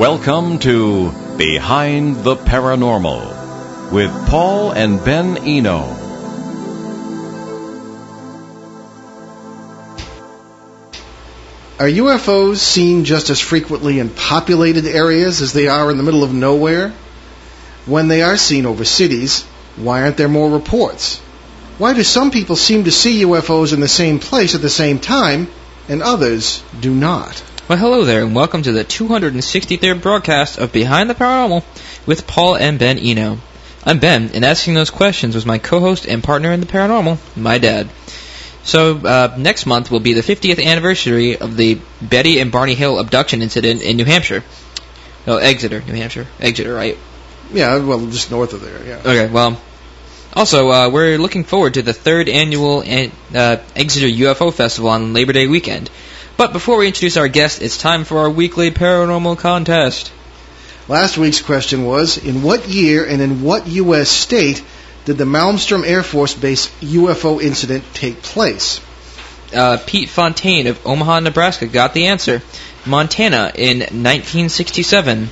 Welcome to Behind the Paranormal with Paul and Ben Eno. Are UFOs seen just as frequently in populated areas as they are in the middle of nowhere? When they are seen over cities, why aren't there more reports? Why do some people seem to see UFOs in the same place at the same time, and others do not? Well, hello there, and welcome to the 263rd broadcast of Behind the Paranormal with Paul and Ben Eno. I'm Ben, and asking those questions was my co-host and partner in the paranormal, my dad. So uh, next month will be the 50th anniversary of the Betty and Barney Hill abduction incident in New Hampshire. No, Exeter, New Hampshire. Exeter, right? Yeah, well, just north of there, yeah. Okay, well, also, uh, we're looking forward to the third annual uh, Exeter UFO Festival on Labor Day weekend. But before we introduce our guest, it's time for our weekly paranormal contest. Last week's question was In what year and in what U.S. state did the Malmstrom Air Force Base UFO incident take place? Uh, Pete Fontaine of Omaha, Nebraska got the answer. Montana in 1967.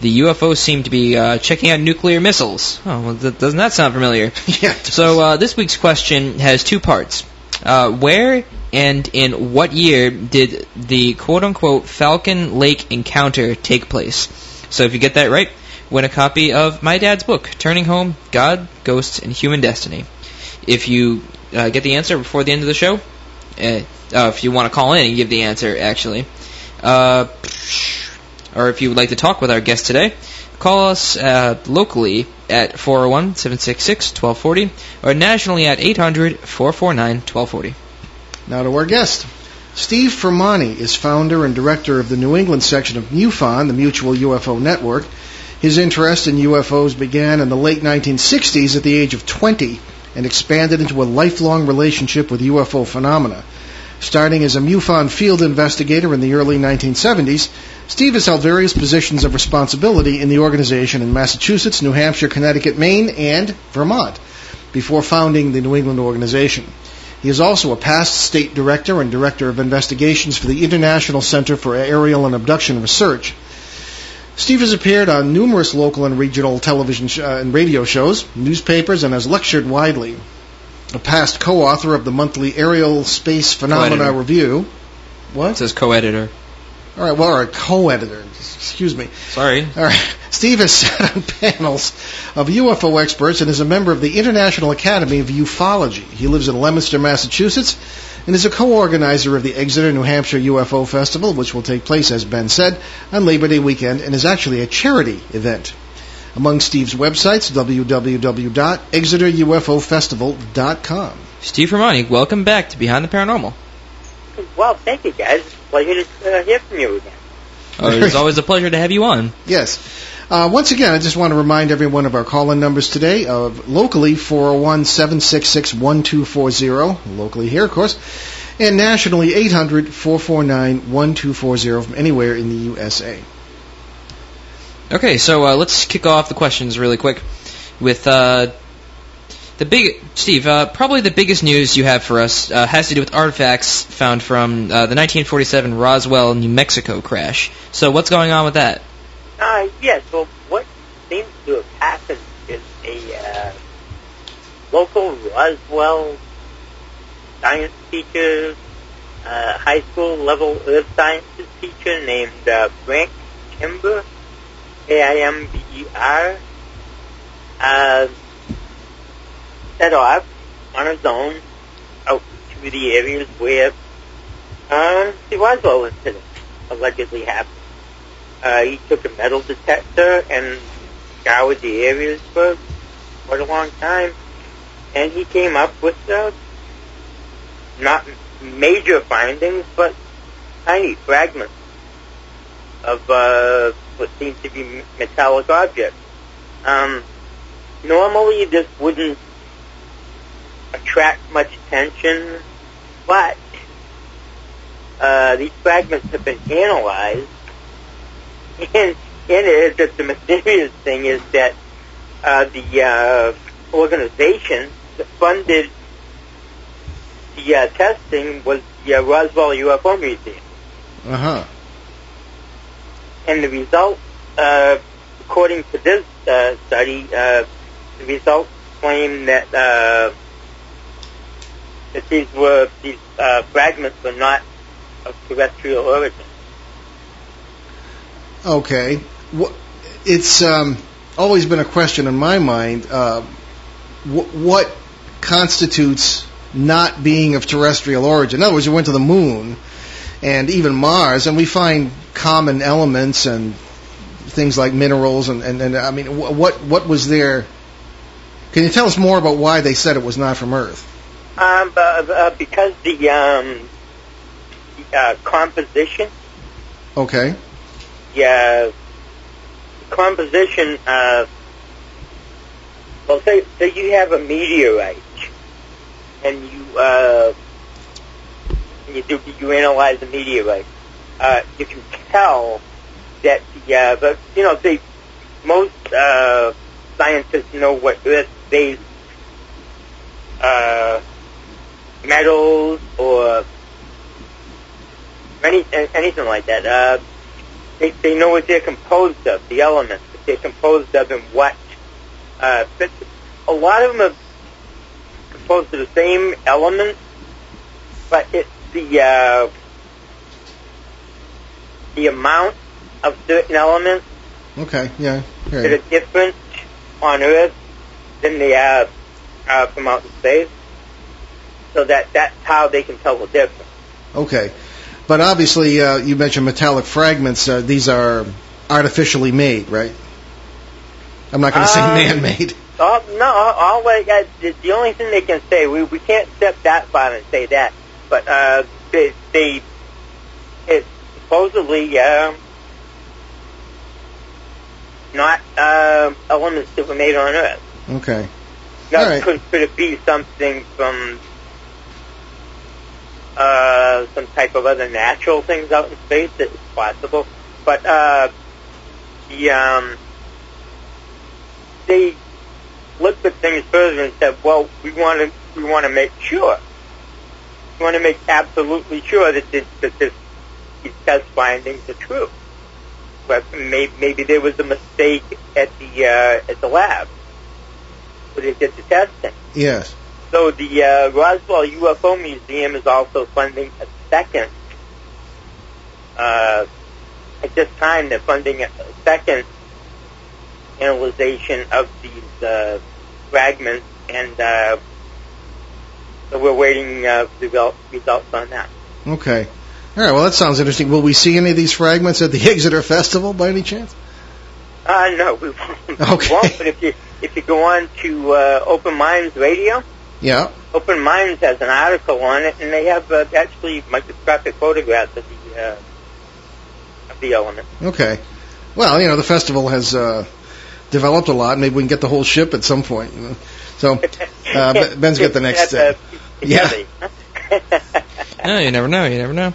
The UFO seemed to be uh, checking out nuclear missiles. Oh, well, th- doesn't that sound familiar? yeah. So uh, this week's question has two parts. Uh, where and in what year did the quote-unquote Falcon Lake encounter take place? So if you get that right, win a copy of my dad's book, Turning Home, God, Ghosts, and Human Destiny. If you uh, get the answer before the end of the show, uh, uh, if you want to call in and give the answer, actually, uh, or if you would like to talk with our guest today, call us uh, locally at 401-766-1240 or nationally at 800-449-1240. Now to our guest. Steve Fermani is founder and director of the New England section of MUFON, the Mutual UFO Network. His interest in UFOs began in the late 1960s at the age of 20 and expanded into a lifelong relationship with UFO phenomena. Starting as a MUFON field investigator in the early 1970s, Steve has held various positions of responsibility in the organization in Massachusetts, New Hampshire, Connecticut, Maine, and Vermont before founding the New England organization. He is also a past state director and director of investigations for the International Center for Aerial and Abduction Research. Steve has appeared on numerous local and regional television sh- uh, and radio shows, newspapers, and has lectured widely. A past co-author of the monthly Aerial Space Phenomena Co-editor. Review. It What? says co-editor. All right, well, our co-editor. Excuse me. Sorry. All right. Steve has sat on panels of UFO experts and is a member of the International Academy of Ufology. He lives in Leominster, Massachusetts, and is a co-organizer of the Exeter, New Hampshire UFO Festival, which will take place, as Ben said, on Labor Day weekend and is actually a charity event. Among Steve's websites, www.exeterufofestival.com. Steve Romani, welcome back to Behind the Paranormal. Well, thank you guys. Pleasure to uh, hear from you again. Oh, it's always a pleasure to have you on. Yes. Uh, once again, I just want to remind everyone of our call-in numbers today. Uh, locally, 401-766-1240, locally here, of course, and nationally, 800-449-1240 from anywhere in the USA. Okay, so uh, let's kick off the questions really quick with uh, the big Steve. Uh, probably the biggest news you have for us uh, has to do with artifacts found from uh, the 1947 Roswell, New Mexico crash. So what's going on with that? Uh, yes, well, what seems to have happened is a uh, local Roswell science teacher, uh, high school level earth sciences teacher named uh, Frank Kimber, K-I-M-B-E-R, set off on his own out to the areas where uh, the Roswell incident allegedly happened. Uh, he took a metal detector and scoured the areas for quite a long time, and he came up with uh, not major findings, but tiny fragments of uh, what seems to be metallic objects. Um, normally, this wouldn't attract much attention, but uh, these fragments have been analyzed, and in it, the, the mysterious thing is that uh, the uh, organization that funded the uh, testing was the uh, Roswell UFO Museum, Uh huh. and the results uh, according to this uh, study, uh, the results claim that uh, that these were these uh, fragments were not of terrestrial origin. Okay. It's um, always been a question in my mind. Uh, wh- what constitutes not being of terrestrial origin? In other words, you went to the moon and even Mars, and we find common elements and things like minerals, and, and, and I mean, wh- what what was there? Can you tell us more about why they said it was not from Earth? Um, uh, because the um, uh, composition, Okay. yeah, composition. Uh, well, say say you have a meteorite, and you uh, you do you analyze the meteorite. Uh, you can tell that the uh, but you know they most uh, scientists know what Earth-based uh, metals or any anything like that. Uh, they they know what they're composed of, the elements that they're composed of, and what. Uh, but a lot of them are composed of the same elements, but it's the uh, the amount of certain elements Okay. Yeah. that are different on Earth than they are uh, from outer space. So that that's how they can tell the difference. Okay. But obviously, uh, you mentioned metallic fragments. Uh, these are artificially made, right? I'm not going to say Um, man-made. Oh, no, like, uh, the, only thing they can say, we, we can't step that far and say that, but uh, they, they it's supposedly uh, not uh, elements that were made on Earth. Okay. Now, right. could, could it be something from uh, some type of other natural things out in space? It's possible, but uh, the um, they looked at things further and said, "Well, we want to we want to make sure, we want to make absolutely sure that this, that this these test findings are true." But maybe, maybe there was a mistake at the uh, at the lab where they did the testing. Yes. So the uh, Roswell UFO Museum is also funding a second. Uh, at this time, they're funding a second analyzation of these uh, fragments, and uh, so we're waiting uh, for the results on that. Okay. All right. Well, that sounds interesting. Will we see any of these fragments at the Exeter Festival by any chance? Uh, no, we won't. Okay. We won't, but if you if you go on to uh, Open Minds Radio, Yeah. Open Minds has an article on it, and they have uh, actually microscopic photographs of the uh, of the element. Okay. Well, you know, the festival has uh, developed a lot. Maybe we can get the whole ship at some point. You know? So uh, Ben- Ben's got the next. Uh, yeah. No, you never know. You never know.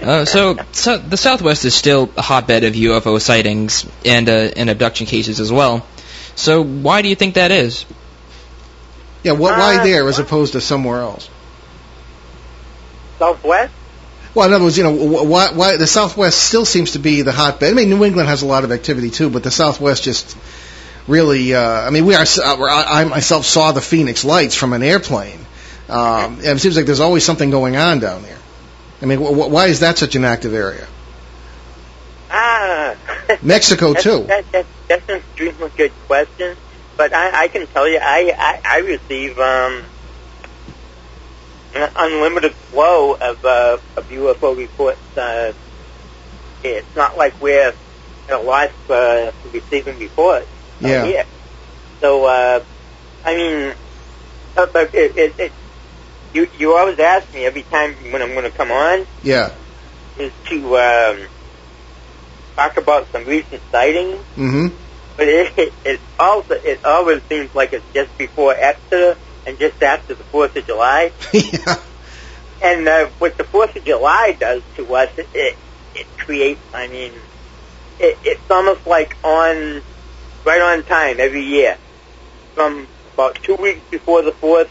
Uh, so, so the Southwest is still a hotbed of UFO sightings and uh, and abduction cases as well. So why do you think that is? Yeah. What, why Uh, there as opposed to somewhere else? Southwest. Well, in other words, you know, why, why the Southwest still seems to be the hotbed. I mean, New England has a lot of activity too, but the Southwest just really. Uh, I mean, we are. uh, I I myself saw the Phoenix Lights from an airplane. Um, and it seems like there's always something going on down there. I mean, wh- why is that such an active area? Ah. Mexico that's, too. That, that, that's an extremely good question, but I, I can tell you, I I, I receive um, an unlimited flow of uh, of UFO reports. Uh, it's not like we're a loss uh, receiving reports. Yeah. here. So uh, I mean, uh, but it, it, it you you always ask me every time when I'm going to come on Yeah. is to um, talk about some recent sightings, Mm-hmm. But it, it, it also it always seems like it's just before Exeter and just after the Fourth of July. yeah. And uh, what the Fourth of July does to us, it it, it creates. I mean, it, it's almost like on right on time every year, from about two weeks before the Fourth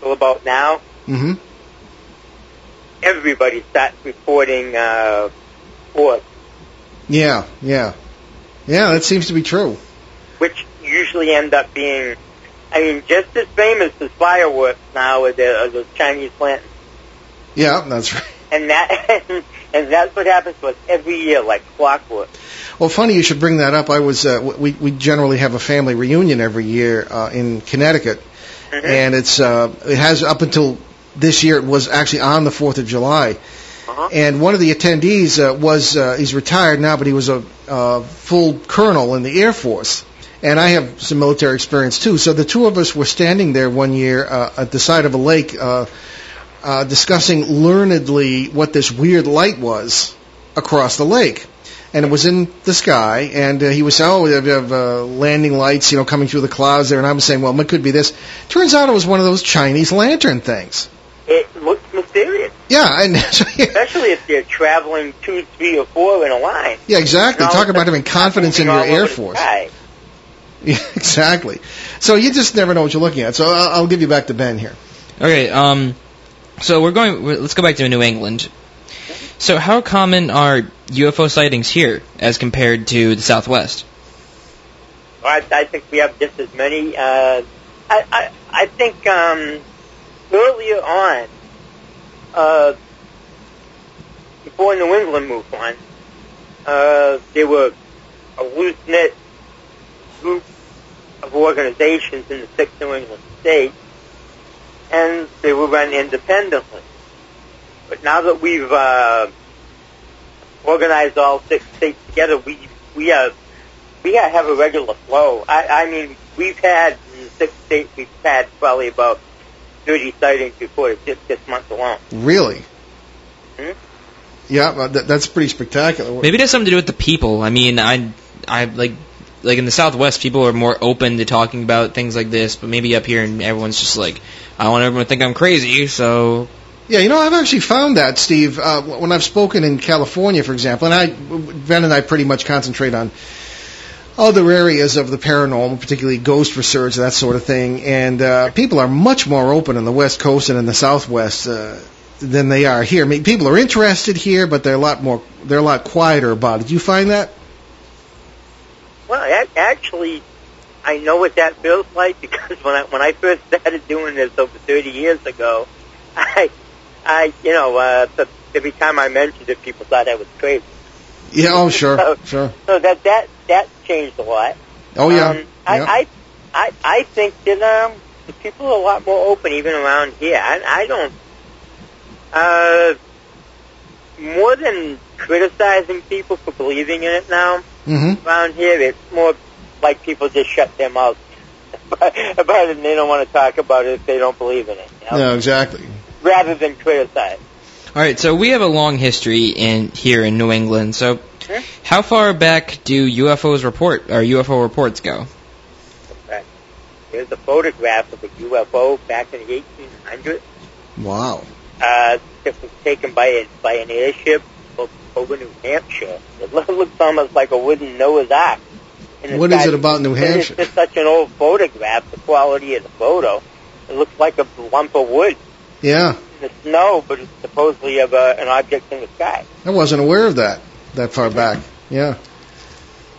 till about now. Mm-hmm. Everybody starts reporting uh, Fourth. Yeah. Yeah. Yeah, that seems to be true. which usually end up being, I mean, just as famous as fireworks now are, the, are those Chinese lanterns. Yeah, that's right. And that, and that's what happens to us every year, like clockwork. Well, funny you should bring that up. I was uh, we we generally have a family reunion every year uh, in Connecticut, Mhm. and it's uh, it has up until this year it was actually on the Fourth of July. Uh-huh. And one of the attendees uh, was uh, he's retired now, but he was a uh, full colonel in the Air Force. And I have some military experience too. So the two of us were standing there one year uh, at the side of a lake, uh, uh, discussing learnedly what this weird light was across the lake. And it was in the sky, and uh, he was saying, "Oh, we have, uh, landing lights, you know, coming through the clouds there." And I was saying, "Well, it could be this." Turns out it was one of those Chinese lantern things. It looks mysterious, Yeah, and especially if they're traveling two, three, or four in a line. yeah, exactly. Talk about having confidence in your Air Force. sky. Yeah, exactly. So you just never know what you're looking at. So I'll, I'll give you back to Ben here. Okay, um, so we're going. Let's go back to New England. So, how common are UFO sightings here as compared to the Southwest? I, I think we have just as many. Uh, I, I, I think um, earlier on, uh, before New England moved on, uh, there were a loose knit group of organizations in the six New England states, and they were run independently. But now that we've uh, organized all six states together, we we have we ha- have a regular flow. I, I mean, we've had in the six states, we've had probably about 30 sightings before just this month alone. Really? Hmm? Yeah, well, that, that's pretty spectacular. Maybe it has something to do with the people. I mean, I, I like, like in the Southwest, people are more open to talking about things like this. But maybe up here, and everyone's just like, I want everyone to think I'm crazy. So Yeah, you know, I've actually found that, Steve, uh, when I've spoken in California, for example, and I, Ben and I pretty much concentrate on other areas of the paranormal, particularly ghost research, that sort of thing, and uh, people are much more open in the West Coast and in the Southwest uh, than they are here. I mean, people are interested here, but they're a lot more, they're a lot quieter about it. Do you find that? Well, actually, I know what that feels like because when I when I first started doing this over 30 years ago, I, I, you know, uh, th- every time I mentioned it, people thought I was crazy. Yeah, oh, sure, So- sure. So that that that changed a lot. Oh, yeah. Um, I, yeah. I, I, I think that um, the people are a lot more open even around here. I, I don't. Uh, more than criticizing people for believing in it now hmm around here, it's more like people just shut their mouths about about it and they don't want to talk about it if they don't believe in it. You know? Yeah, exactly. Rather than criticize. All right, so we have a long history in here in New England. So, Hmm? how far back do UFOs report or UFO reports go? Right. There's a photograph of a UFO back in the 1800s. Wow. Uh, it was taken by a, by an airship over New Hampshire. It looks almost like a wooden Noah's Ark. And What it's is got- it about New Hampshire? It's just such an old photograph. The quality of the photo, it looks like a lump of wood Yeah, the snow, but it's supposedly of a, an object in the sky. I wasn't aware of that that far back. Yeah.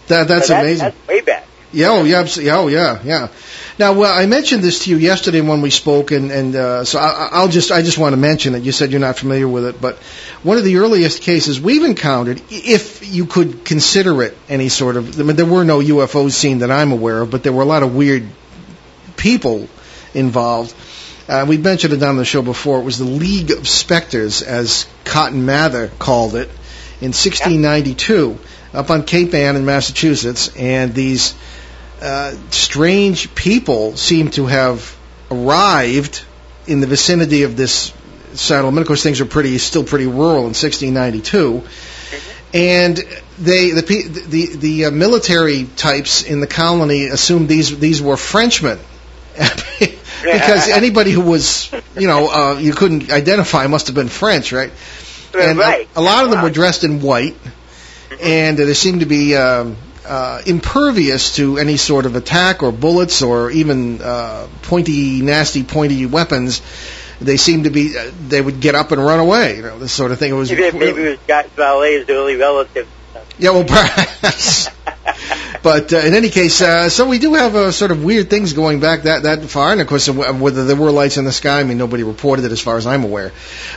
That that's amazing. That's way back. Yeah, oh yeah, yeah, oh yeah, yeah. Now, well, I mentioned this to you yesterday when we spoke, and and uh, so I, I'll just I just want to mention it. You said you're not familiar with it, but one of the earliest cases we've encountered, if you could consider it any sort of, I mean, there were no UFOs seen that I'm aware of, but there were a lot of weird people involved. Uh, we mentioned it on the show before. It was the League of Spectres, as Cotton Mather called it, in 1692, up on Cape Ann in Massachusetts, and these uh, strange people seem to have arrived in the vicinity of this settlement. Of course, things are pretty still pretty rural in 1692, and they the the the uh, military types in the colony assumed these these were Frenchmen. because anybody who was, you know, uh, you couldn't identify must have been French, right? And a- right. a, lot of them were dressed in white, and uh, they seemed to be um, uh, impervious to any sort of attack or bullets or even uh, pointy, nasty, pointy weapons. They seemed to be. Uh, they would get up and run away. You know, this sort of thing. It was Maybe, maybe it was Vallée's early relative. yeah, well, perhaps. But uh, in any case, uh, so we do have uh, sort of weird things going back that that far, and of course, uh, whether there were lights in the sky, I mean, nobody reported it as far as I'm aware.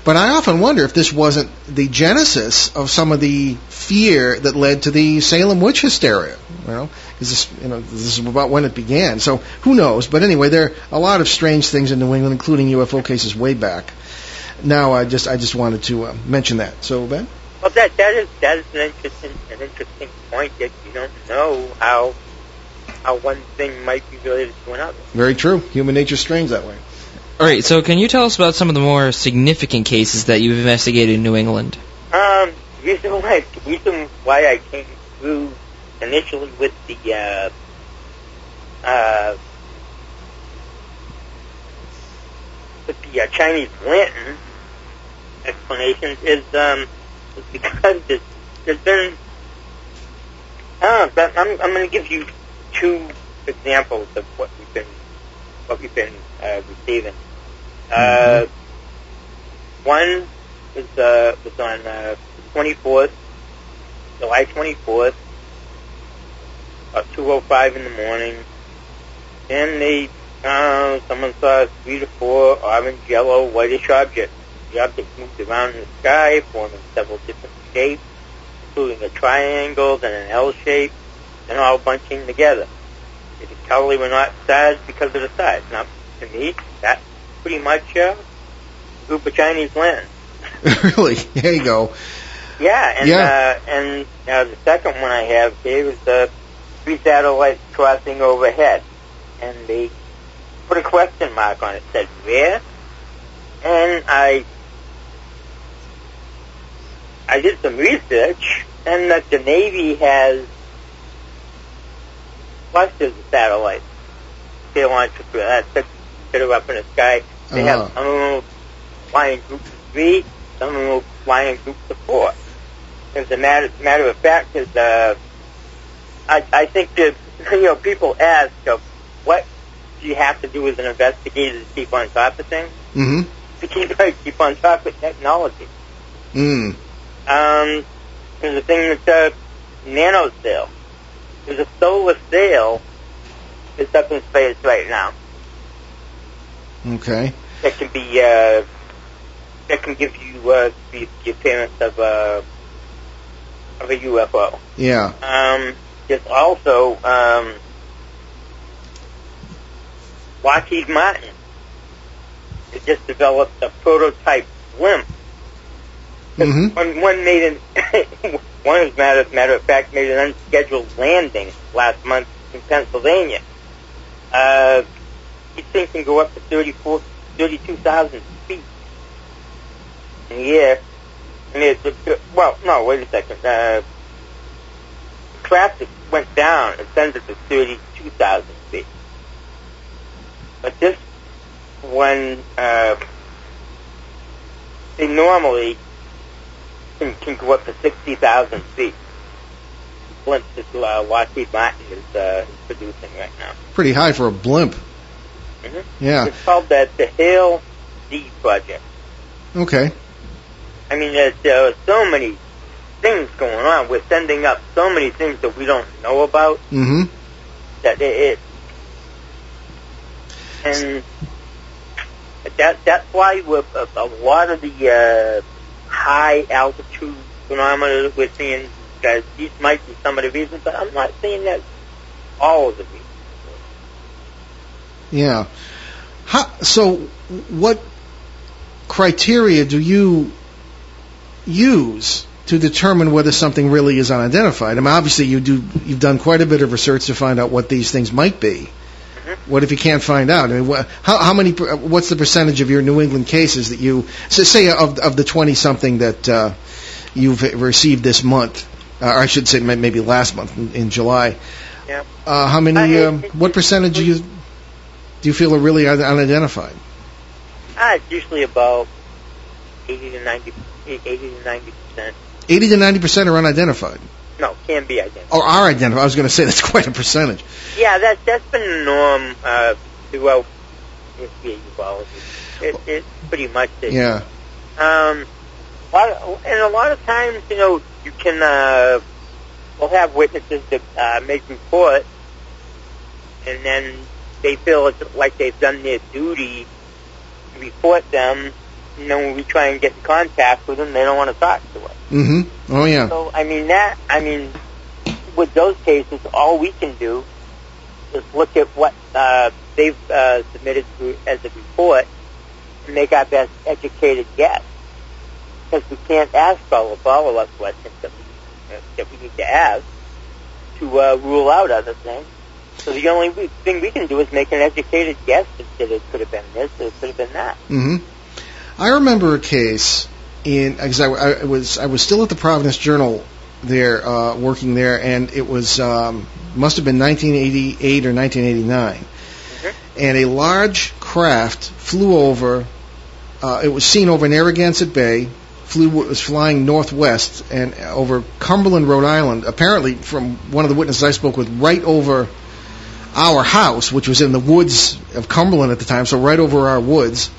But I often wonder if this wasn't the genesis of some of the fear that led to the Salem witch hysteria. You know, because this, you know, this is about when it began. So who knows? But anyway, there are a lot of strange things in New England, including UFO cases way back. Now, I just I just wanted to uh, mention that. So Ben. Well, that that is that is an interesting an interesting point that you don't know how how one thing might be related to another. Very true. Human nature strains that way. All right, so can you tell us about some of the more significant cases that you've investigated in New England? Um, reason why reason why I came through initially with the uh, uh, with the uh, Chinese lantern explanations is um is because there's, there's been I don't know, but I'm I'm going to give you two examples of what we've been what we've been uh, receiving. Uh, one was uh, was on uh, 24th, July 24th, about 2:05 in the morning, and they uh, someone saw three to four orange, yellow, whitish objects. The objects moved around in the sky, forming several different shapes, including a triangle, then an L shape, and all bunching together. Tell they were not stars because of the size. Now, to me, that's pretty much uh, a group of Chinese lanterns. really? There you go. Yeah, and Yeah. uh, and uh, the second one I have here is uh, three satellites crossing overhead, and they put a question mark on it. Said where? And I I did some research, and that the Navy has clusters of satellites. They launch that that are up in the sky. They Uh-huh. have some of them flying groups of three, some of them will fly groups of four. As a matter, matter of fact, is uh, I, I think that you know people ask, uh, what do you have to do as an investigator to keep on top of things? Mm-hmm. To keep keep on top of technology. Mm. Um, there's a thing that's uh, nano sail. There's a solar sail that's up in space right now Okay. that can be uh, that can give you uh, the, the appearance of a of a UFO. Yeah. Um, there's also um, Lockheed Martin has just developed a prototype blimp. Mm-hmm. One, one made an one, as matter matter of fact, made an unscheduled landing last month in Pennsylvania. Uh, these things can go up to 34 32,000 feet in the air. And it, it, well, no, wait a second. Uh, traffic went down and sent it to 32,000 feet. But this one, uh, they normally can, can go up to 60,000 feet. Blimp that uh, Lockheed Martin is, uh, is producing right now. Pretty high for a blimp. Mhm. Yeah. It's called the, the Hale D Project. Okay. I mean, there's, there are so many things going on. We're sending up so many things that we don't know about Mm-hmm. that it, it and that that's why with a, a lot of the uh, high altitude phenomena we're seeing, guys, these might be some of the reasons, but I'm not saying that all of the reasons. Yeah. How, so, what criteria do you use to determine whether something really is unidentified? I mean, obviously, you do. You've done quite a bit of research to find out what these things might be. What if you can't find out? I mean, what, how, how many? What's the percentage of your New England cases that you so say of of the twenty something that uh, you've received this month, uh, or I should say maybe last month in, in July? Yeah. Uh, how many? Um, what percentage do you do you feel are really unidentified? Ah, it's usually about 80 to 90, 80 to 90 percent. Eighty to ninety percent are unidentified, No, can be identified. or are identified. I was going to say that's quite a percentage. Yeah, that that's been the norm uh, throughout history ufology. It, it's pretty much it. Yeah. Um, a lot of, and a lot of times, you know, you can uh, we'll have witnesses that uh, make report, and then they feel it's like they've done their duty to report them. And then when we try and get in contact with them, they don't want to talk to us. Mm-hmm. Oh yeah. So I mean that I mean with those cases, all we can do is look at what uh, they've uh, submitted to, as a report and make our best educated guess. Because we can't ask all the follow-up questions that we, uh, that we need to ask to uh, rule out other things. So the only thing we can do is make an educated guess that it could have been this, or it could have been that. hmm I remember a case in because I, I was I was still at the Providence Journal there uh, working there, and it was um, must have been 1988 or 1989, and a large craft flew over. Uh, it was seen over Narragansett Bay. Flew was flying northwest and over Cumberland, Rhode Island. Apparently, from one of the witnesses I spoke with, right over our house, which was in the woods of Cumberland at the time, so right over our woods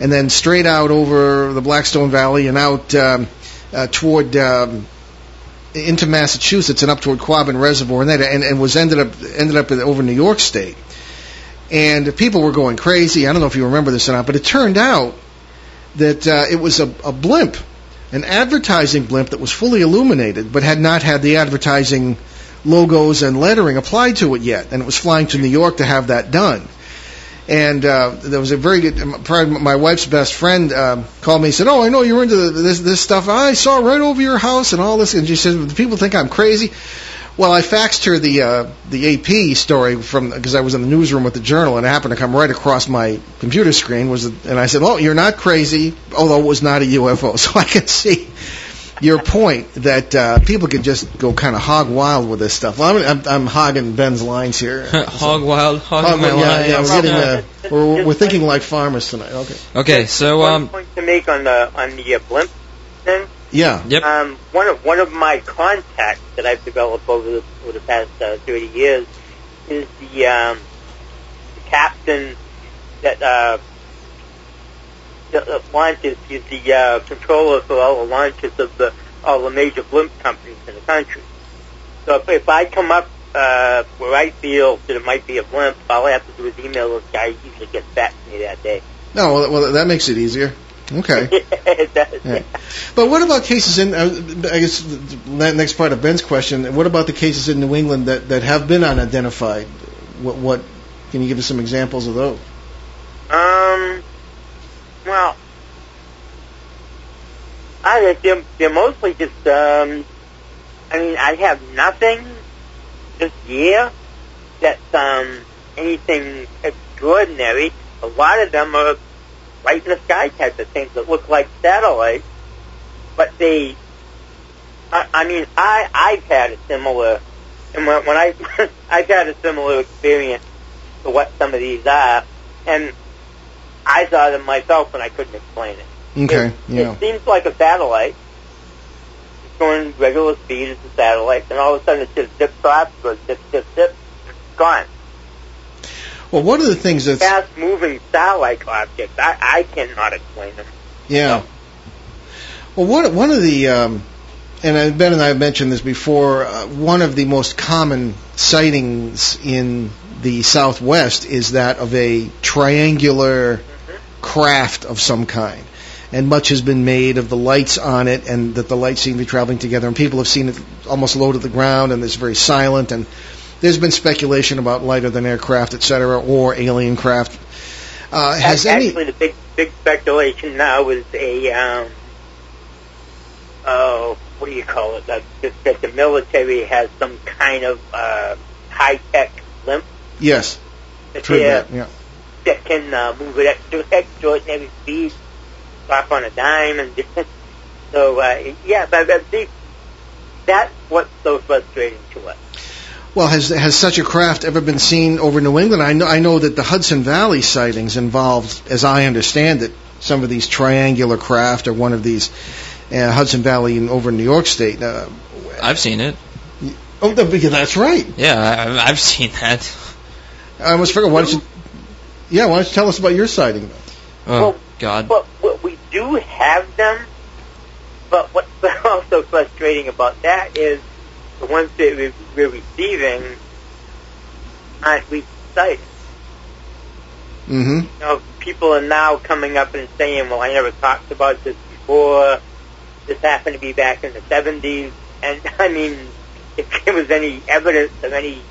and then straight out over the Blackstone Valley and out um, uh, toward um, into Massachusetts and up toward Quabbin Reservoir and that, and, and was ended up ended up over New York State. And people were going crazy. I don't know if you remember this or not, but it turned out that uh, it was a, a blimp, an advertising blimp that was fully illuminated, but had not had the advertising logos and lettering applied to it yet, and it was flying to New York to have that done. And uh, there was a very good. Probably my wife's best friend uh, called me and said, "Oh, I know you're into this this stuff. I saw right over your house and all this." And she said, "Do people think I'm crazy?" Well, I faxed her the uh, the AP story from because I was in the newsroom with the Journal, and it happened to come right across my computer screen. Was and I said, "Oh, you're not crazy," although it was not a UFO. So I can see your point that uh, people could just go kind of hog wild with this stuff. Well, I'm, I'm, I'm hogging Ben's lines here. hog wild, hog Hog- my yeah, lines. yeah, we're getting uh, Just- we're, we're thinking like farmers tonight. Okay. Okay, so One um, point to make on the on the uh, blimp thing. Yeah. Yep. Um, one of one of my contacts that I've developed over the, over the past uh, 30 years is the, um, the captain that that uh, launches. He's the uh, controller for all the launches of the all the major blimp companies in the country. So if, if I come up uh, where I feel that it might be a blimp, all I have to do is email this guy. He usually gets back to me that day. No, well, well, that makes it easier. Okay. Yeah. But what about cases in? Uh, I guess the next part of Ben's question. What about the cases in New England that that have been unidentified? What what? Can you give us some examples of those? Um, well, I think they're, they're mostly just, um, I mean, I have nothing this year that's, um, anything extraordinary. A lot of them are right in the sky type of things that look like satellites, but they, I, I mean, I, I've had a similar, and when, when I, I've had a similar experience to what some of these are, and I saw them myself and I couldn't explain it. Okay. It, Yeah. it seems like a satellite. It's going regular speed as a satellite, and all of a sudden it just zips off, goes zip, zip, zip, gone. Well, one of the things that's Fast moving star-like objects. I, I cannot explain them. Yeah. Well, one one of the um, and Ben and I have mentioned this before. Uh, one of the most common sightings in the Southwest is that of a triangular craft of some kind. And much has been made of the lights on it, and that the lights seem to be traveling together. And people have seen it almost low to the ground, and it's very silent. And there's been speculation about lighter than aircraft, et cetera, or alien craft. Uh, has Ac- any? Actually, the big big speculation now is a um, oh, what do you call it? That, that the military has some kind of uh, high tech blimp Yes, that, true that. Yeah. That can uh, move at extra, extraordinary speed, off on a dime, and so uh, yeah. But, but see, that's what's so frustrating to us. Well, has has such a craft ever been seen over New England? I know I know that the Hudson Valley sightings involved, as I understand it, some of these triangular craft or one of these uh, Hudson Valley and over in New York State. Uh, I've seen it. oh, that's right. Yeah, I, I've seen that. I almost forgot. Why don't you? Yeah, why don't you tell us about your sighting? Oh Well, God. But what we do have them. But what's also frustrating about that is the ones that we- we're receiving aren't least cited. Mm-hmm. You know, people are now coming up and saying, well, I never talked about this before. This happened to be back in the 70s. And, I mean, if there was any evidence of any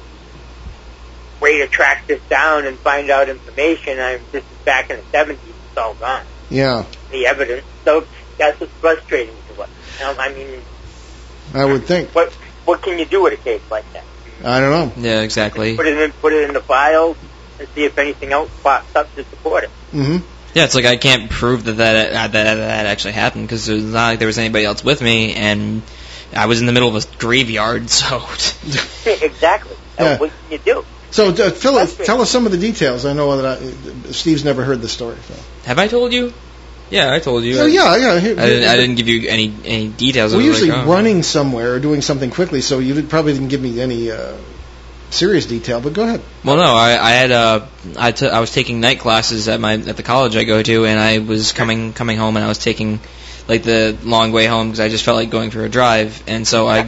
way to track this down and find out information, I'm this is back in the 70s. It's all gone. Yeah, The evidence. So that's what's frustrating to us. You I mean, I would think. what what can you do with a case like that? I don't know. Yeah, exactly. Put it in, put it in the files and see if anything else pops up to support it. Mm-hmm. Yeah, it's like I can't prove that that that, that, that actually happened because it's not like there was anybody else with me, and I was in the middle of a graveyard. So exactly. So Yeah. What can you do? So, uh, Phil, Frustrating. tell us some of the details. I know that I, Steve's never heard the story. So. have I told you? Yeah, I told you. Oh, yeah, yeah. here- I didn't. I didn't give you any any details. We're usually like, oh. running somewhere or doing something quickly, so you did- probably didn't give me any uh, serious detail. But go ahead. Well, no, I, I had uh, I, t- I was taking night classes at my at the college I go to, and I was coming coming home, and I was taking like the long way home because I just felt like going for a drive, and so I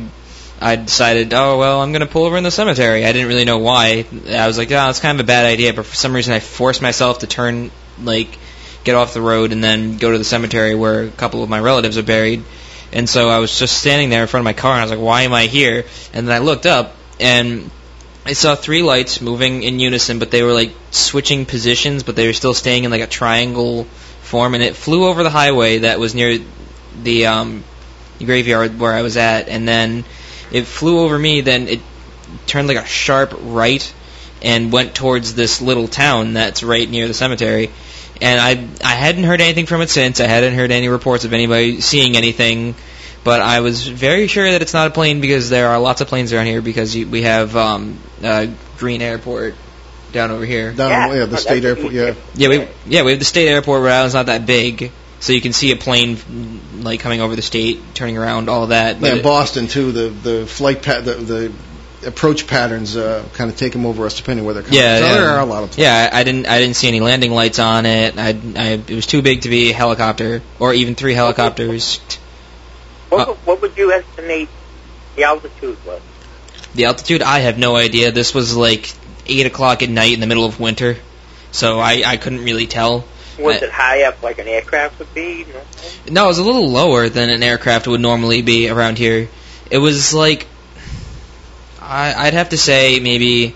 I decided, oh well, I'm gonna pull over in the cemetery. I didn't really know why. I was like, oh, it's kind of a bad idea, but for some reason I forced myself to turn like get off the road and then go to the cemetery where a couple of my relatives are buried. And so I was just standing there in front of my car, and I was like, why am I here? And then I looked up, and I saw three lights moving in unison, but they were like switching positions, but they were still staying in like a triangle form, and it flew over the highway that was near the um, graveyard where I was at, and then it flew over me. Then it turned like a sharp right and went towards this little town that's right near the cemetery. And I I hadn't heard anything from it since. I hadn't heard any reports of anybody seeing anything. But I was very sure that it's not a plane because there are lots of planes around here because you, we have um, uh, Green Airport down over here. Down Yeah. yeah, the Oh, state airport. Yeah. Yeah, we yeah we have the state airport where it's not that big, so you can see a plane like coming over the state, turning around, all of that. But Yeah, it- Boston too. The the flight pat the, the approach patterns uh, kind of take them over us depending where they're coming. Yeah, so yeah. there are a lot of. yeah, I I didn't I didn't see any landing lights on it. I, I it was too big to be a helicopter or even three helicopters. What, would- what would you estimate the altitude was? The altitude, I have no idea. This was like eight o'clock at night in the middle of winter, so I I couldn't really tell. Was it high up like an aircraft would be? No? No, it was a little lower than an aircraft would normally be around here. It was like I, I'd have to say maybe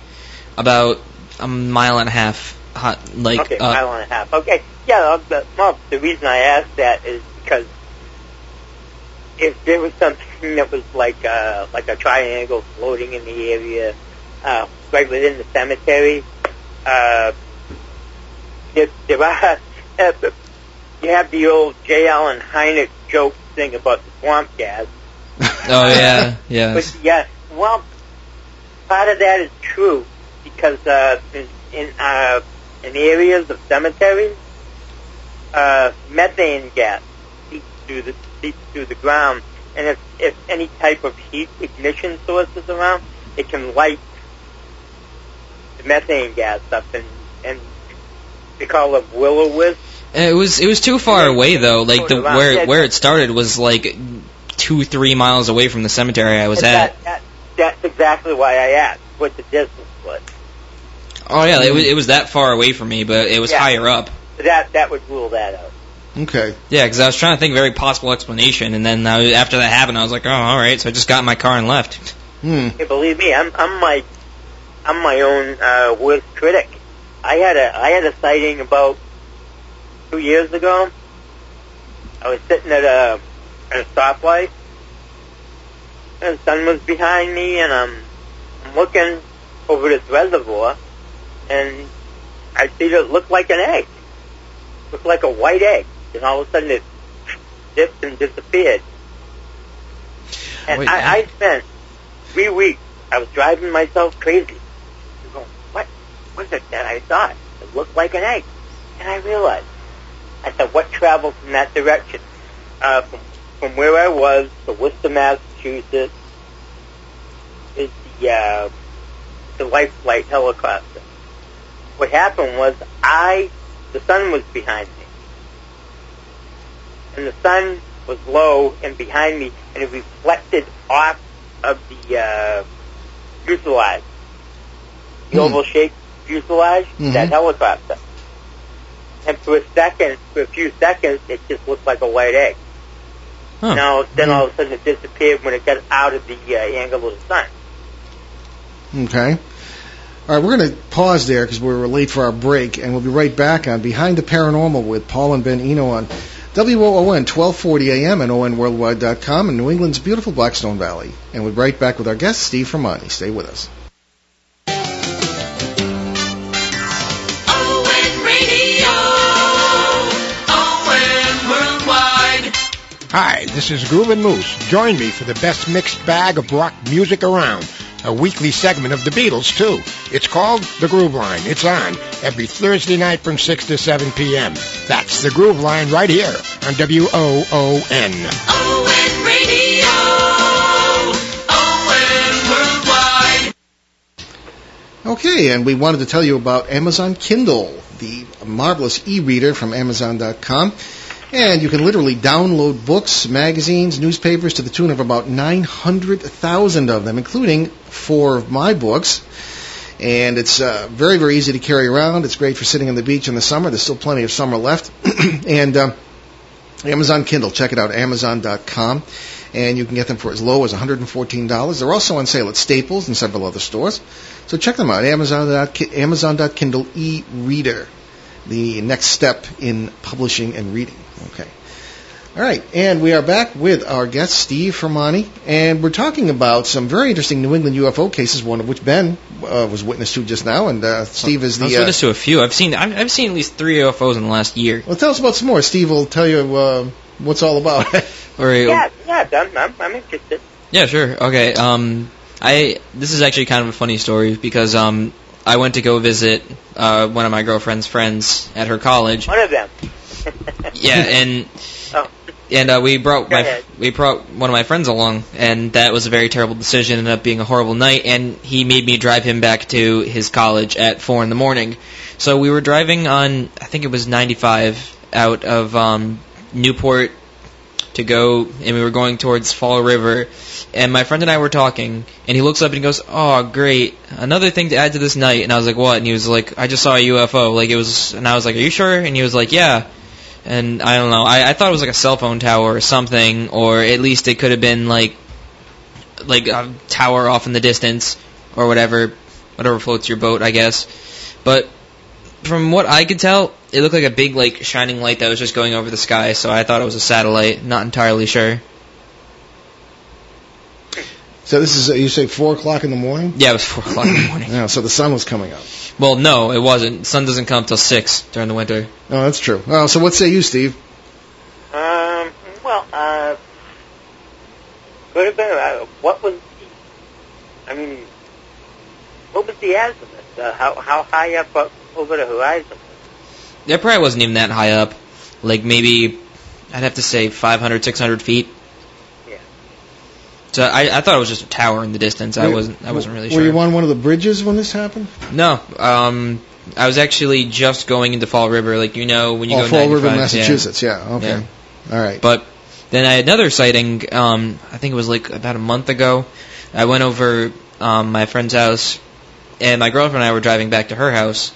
about a mile and a half. Hot, like okay, uh, mile and a half. Okay, yeah. uh, The, well, the reason I asked that is because if there was something that was like uh, like a triangle floating in the area, uh, right within the cemetery, uh, there, there are. Uh, you have the old J. Allen Hynek joke thing about the swamp gas. oh yeah, yeah. But yeah, well, part of that is true because uh, in in, uh, in areas of cemeteries, uh, methane gas seeps through the seeps through the ground, and if if any type of heat ignition source is around, it can light the methane gas up, and and they call it willow wisp. It was it was too far away though. Like the where where it started was like two three miles away from the cemetery I was And at. that, that, that's exactly why I asked what the distance was. Oh yeah, it was it was that far away from me, but it was Yeah. higher up. That that would rule that out. Okay. Yeah, because I was trying to think of a very possible explanation, and then I, after that happened, I was like, oh, all right. So I just got in my car and left. Hmm. Hey, believe me, I'm I'm my I'm my own uh, worst critic. I had a I had a sighting about two years ago. I was sitting at a at a stoplight, and the sun was behind me, and I'm I'm looking over this reservoir, and I see it looked like an egg, looked like a white egg, and all of a sudden it dipped and disappeared. And Wait, I, I spent three weeks. I was driving myself crazy. I'm going, what was it that I saw? It looked like an egg. And I realized, I said, what traveled from that direction? Uh, from, from where I was to Worcester, Massachusetts, is the, uh, the life flight helicopter. What happened was I, the sun was behind me. And the sun was low and behind me, and it reflected off of the uh, fuselage, the Hmm. oval shaped fuselage, Mhm. that helicopter. And for a second, for a few seconds, it just looked like a white egg. Huh. Now, then all of a sudden it disappeared when it got out of the uh, angle of the sun. Okay. All right, we're going to pause there because we were late for our break, and we'll be right back on Behind the Paranormal with Paul and Ben Eno on WOON 1240 AM and ONWorldwide.com in New England's beautiful Blackstone Valley. And we'll be right back with our guest, Steve Fermani. Stay with us. Hi, this is Groovin' Moose. Join me for the best mixed bag of rock music around. A weekly segment of the Beatles, too. It's called The Groove Line. It's on every Thursday night from 6 to 7 p.m. That's The Groove Line right here on W-O-O-N. ON Radio. ON Worldwide. Okay, and we wanted to tell you about Amazon Kindle, the marvelous e-reader from Amazon.com. And you can literally download books, magazines, newspapers to the tune of about 900,000 of them, including four of my books. And it's uh, very, very easy to carry around. It's great for sitting on the beach in the summer. There's still plenty of summer left. and um, Amazon Kindle, check it out, Amazon.com. And you can get them for as low as $114. They're also on sale at Staples and several other stores. So check them out, Amazon. Amazon.Kindle e-reader, the next step in publishing and reading. Okay. All right, and we are back with our guest Steve Fermani, and we're talking about some very interesting New England UFO cases, one of which Ben uh, was witness to just now, and uh, Steve is the. I was the. Uh, witness to a few. I've seen I've, I've seen at least three UFOs in the last year. well, tell us about some more. Steve will tell you uh, what's all about. Or Yeah, yeah, I'm, I'm, I'm interested. Yeah, sure. Okay. Um, I this is actually kind of a funny story because um, I went to go visit uh, one of my girlfriend's friends at her college. One of them. Yeah, and Oh. and uh, we brought Go my ahead. we brought one of my friends along, and that was a very terrible decision. Ended up being a horrible night, and he made me drive him back to his college at four in the morning. So we were driving on, I think it was 95 out of um, Newport to go, and we were going towards Fall River. And my friend and I were talking, and he looks up and he goes, "Oh, great! Another thing to add to this night." And I was like, "What?" And he was like, "I just saw a UFO." Like it was, and I was like, "Are you sure?" And he was like, "Yeah." And I don't know. I, I thought it was like a cell phone tower or something, or at least it could have been like like a tower off in the distance or whatever, whatever floats your boat, I guess. But from what I could tell, it looked like a big like shining light that was just going over the sky. So I thought it was a satellite. Not entirely sure. So this is uh, you say four o'clock in the morning. Yeah, it was four o'clock in the morning. Yeah, so the sun was coming up. Well, no, it wasn't. Sun doesn't come till six during the winter. Oh, that's true. Well, so what say you, Steve? Um, well, uh, could have been, uh, what was the, I mean, what was the azimuth? Uh, how, how high up, up over the horizon? It probably wasn't even that high up. Like maybe I'd have to say 500, 600 feet. So I, I thought it was just a tower in the distance. I wasn't. I wasn't really Were you on one of the bridges when this happened? No, um, I was actually just going into Fall River, like you know when you oh, go Fall River, 95, yeah. Massachusetts. Yeah. Okay. Yeah. All right. But then I had another sighting. Um, I think it was like about a month ago. I went over um, my friend's house, and my girlfriend and I were driving back to her house,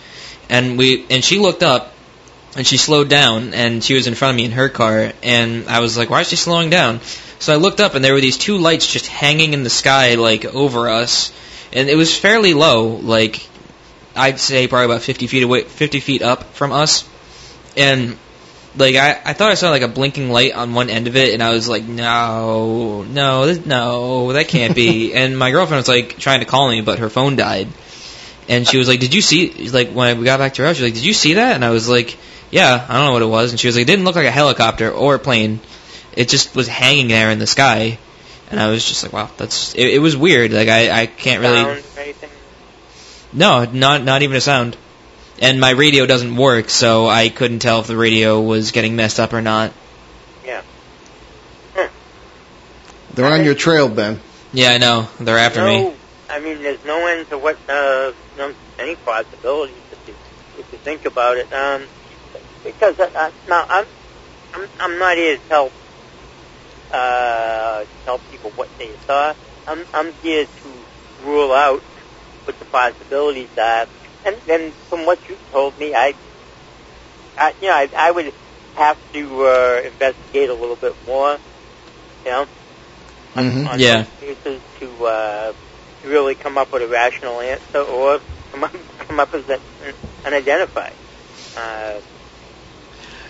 and we and she looked up, and she slowed down, and she was in front of me in her car, and I was like, why is she slowing down? So I looked up, and there were these two lights just hanging in the sky, like over us, and it was fairly low, like I'd say probably about 50 feet away, 50 feet up from us, and like I, I thought I saw like a blinking light on one end of it, and I was like, no, no, this, no, that can't be. and my girlfriend was like trying to call me, but her phone died, and she was like, did you see? Like when we got back to her house, she was like, did you see that? And I was like, yeah, I don't know what it was, and she was like, it didn't look like a helicopter or a plane, it just was hanging there in the sky. And I was just like, wow, that's it, it was weird. Like I, I can't really Sound or anything? no, not not even a sound. And my radio doesn't work, so I couldn't tell if the radio was getting messed up or not. Yeah. They're on your trail, Ben. Yeah, I know. They're after no, me. I mean, there's no end to what, uh, no, any possibilities if you, if you think about it. Um, because, uh, now, I'm, I'm, I'm not here to tell, uh, tell people what they saw, I'm I'm here to rule out what the possibilities are, and and from what you told me, I, I you know, I, I would have to uh, investigate a little bit more, you know, on, Mhm. on Yeah. cases to uh, to really come up with a rational answer, or come up come up with an unidentified. Uh,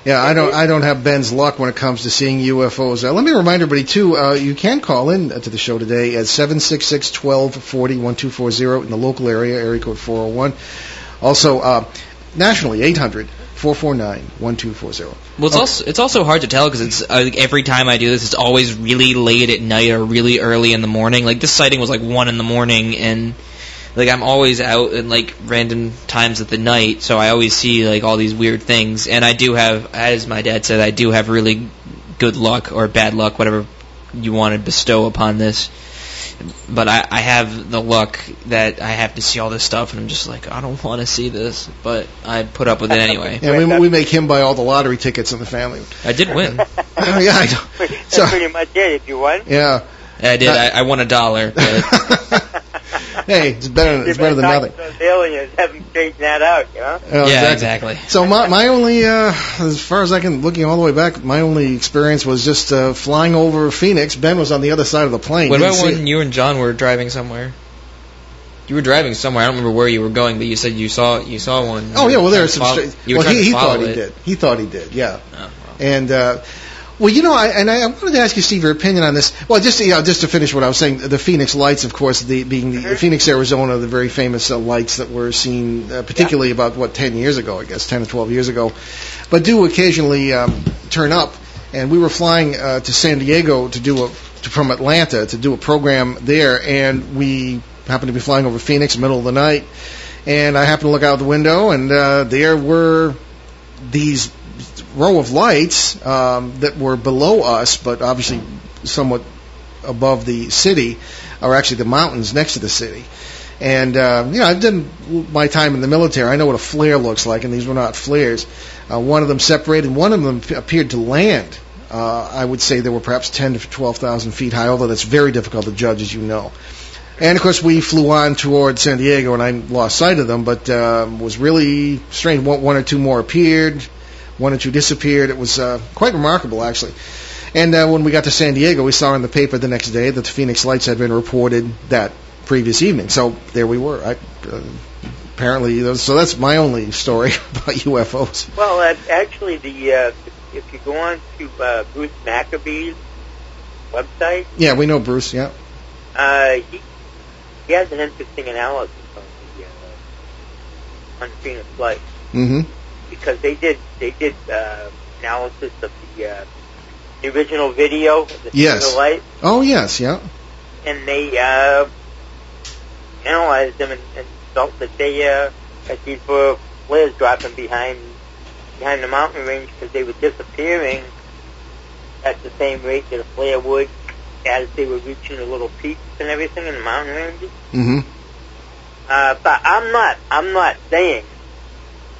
Yeah, I don't. I don't have Ben's luck when it comes to seeing UFOs. Uh, let me remind everybody too. Uh, you can call in to the show today at seven six six twelve forty one two four zero in the local area, area code four zero one. Also, uh, nationally eight hundred four four nine one two four zero. Well, it's Okay. also it's also hard to tell because it's uh, like every time I do this, it's always really late at night or really early in the morning. Like this sighting was like one in the morning, and like I'm always out in like random times of the night, so I always see like all these weird things. And I do have, as my dad said, I do have really good luck or bad luck, whatever you want to bestow upon this. But I, I have the luck that I have to see all this stuff, and I'm just like, I don't want to see this, but I put up with it anyway. And we, we make him buy all the lottery tickets in the family. I did win. yeah, I know. that's So- pretty much it. If you won, Yeah. I did. I, I won a dollar. But hey, it's better. It's better than nothing. Those aliens haven't straightened that out, you know. Oh, yeah, exactly. So my my only, uh, as far as I can, looking all the way back, my only experience was just uh, flying over Phoenix. Ben was on the other side of the plane. What Didn't about when it. you and John were driving somewhere? You were driving somewhere. I don't remember where you were going, but you said you saw you saw one. Oh You yeah, well trying there's some. follow- straight you were well, trying he, to he follow thought he it. did. He thought he did. Yeah. Oh, well. And uh, well, you know, I, and I, wanted to ask you, Steve, your opinion on this. Well, just you know, just to finish what I was saying, the Phoenix lights, of course, the, being the Phoenix, Arizona, the very famous uh, lights that were seen, uh, particularly about what ten years ago, I guess, ten or twelve years ago, but do occasionally um, turn up. And we were flying uh, to San Diego to do a to, from Atlanta to do a program there, and we happened to be flying over Phoenix, middle of the night, and I happened to look out the window, and uh, there were these row of lights um, that were below us, but obviously somewhat above the city, or actually the mountains next to the city. And uh, you know, I've done my time in the military. I know what a flare looks like, and these were not flares. Uh, one of them separated. One of them appeared to land. Uh, I would say they were perhaps 10 to 12,000 feet high, although that's very difficult to judge, as you know. And of course, we flew on toward San Diego, and I lost sight of them, but um, was really strange. One or two more appeared, one or two disappeared. It was uh, quite remarkable, actually. And uh, when we got to San Diego, we saw in the paper the next day that the Phoenix Lights had been reported that previous evening. So there we were. I, uh, apparently, those- so that's my only story about UFOs. Well, uh, actually, the uh, if you go on to uh, Bruce Maccabee's website, Yeah, we know Bruce. Yeah. uh, he he has an interesting analysis on the uh, on Phoenix Lights hmm because they did they did uh, analysis of the uh, the original video of the Yes. Light, Oh yes. Yeah. and they uh, analyzed them and, and felt that they uh, that these were flares dropping behind behind the mountain range because they were disappearing at the same rate that a flare would as they were reaching the little peaks and everything in the mountain ranges. hmm Uh, but I'm not I'm not saying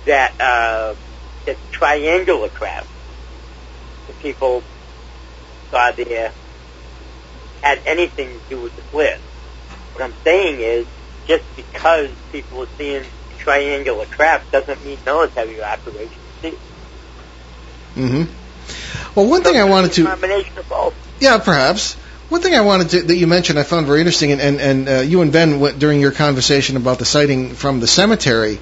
that uh, that triangular craft the people saw there had anything to do with the flare. What I'm saying is just because people are seeing triangular craft doesn't mean military operations. See, hmm Well, one thing I wanted to. combination of both. Yeah, perhaps. One thing I wanted to, that you mentioned I found very interesting, and, and, and uh, you and Ben, went, during your conversation about the sighting from the cemetery.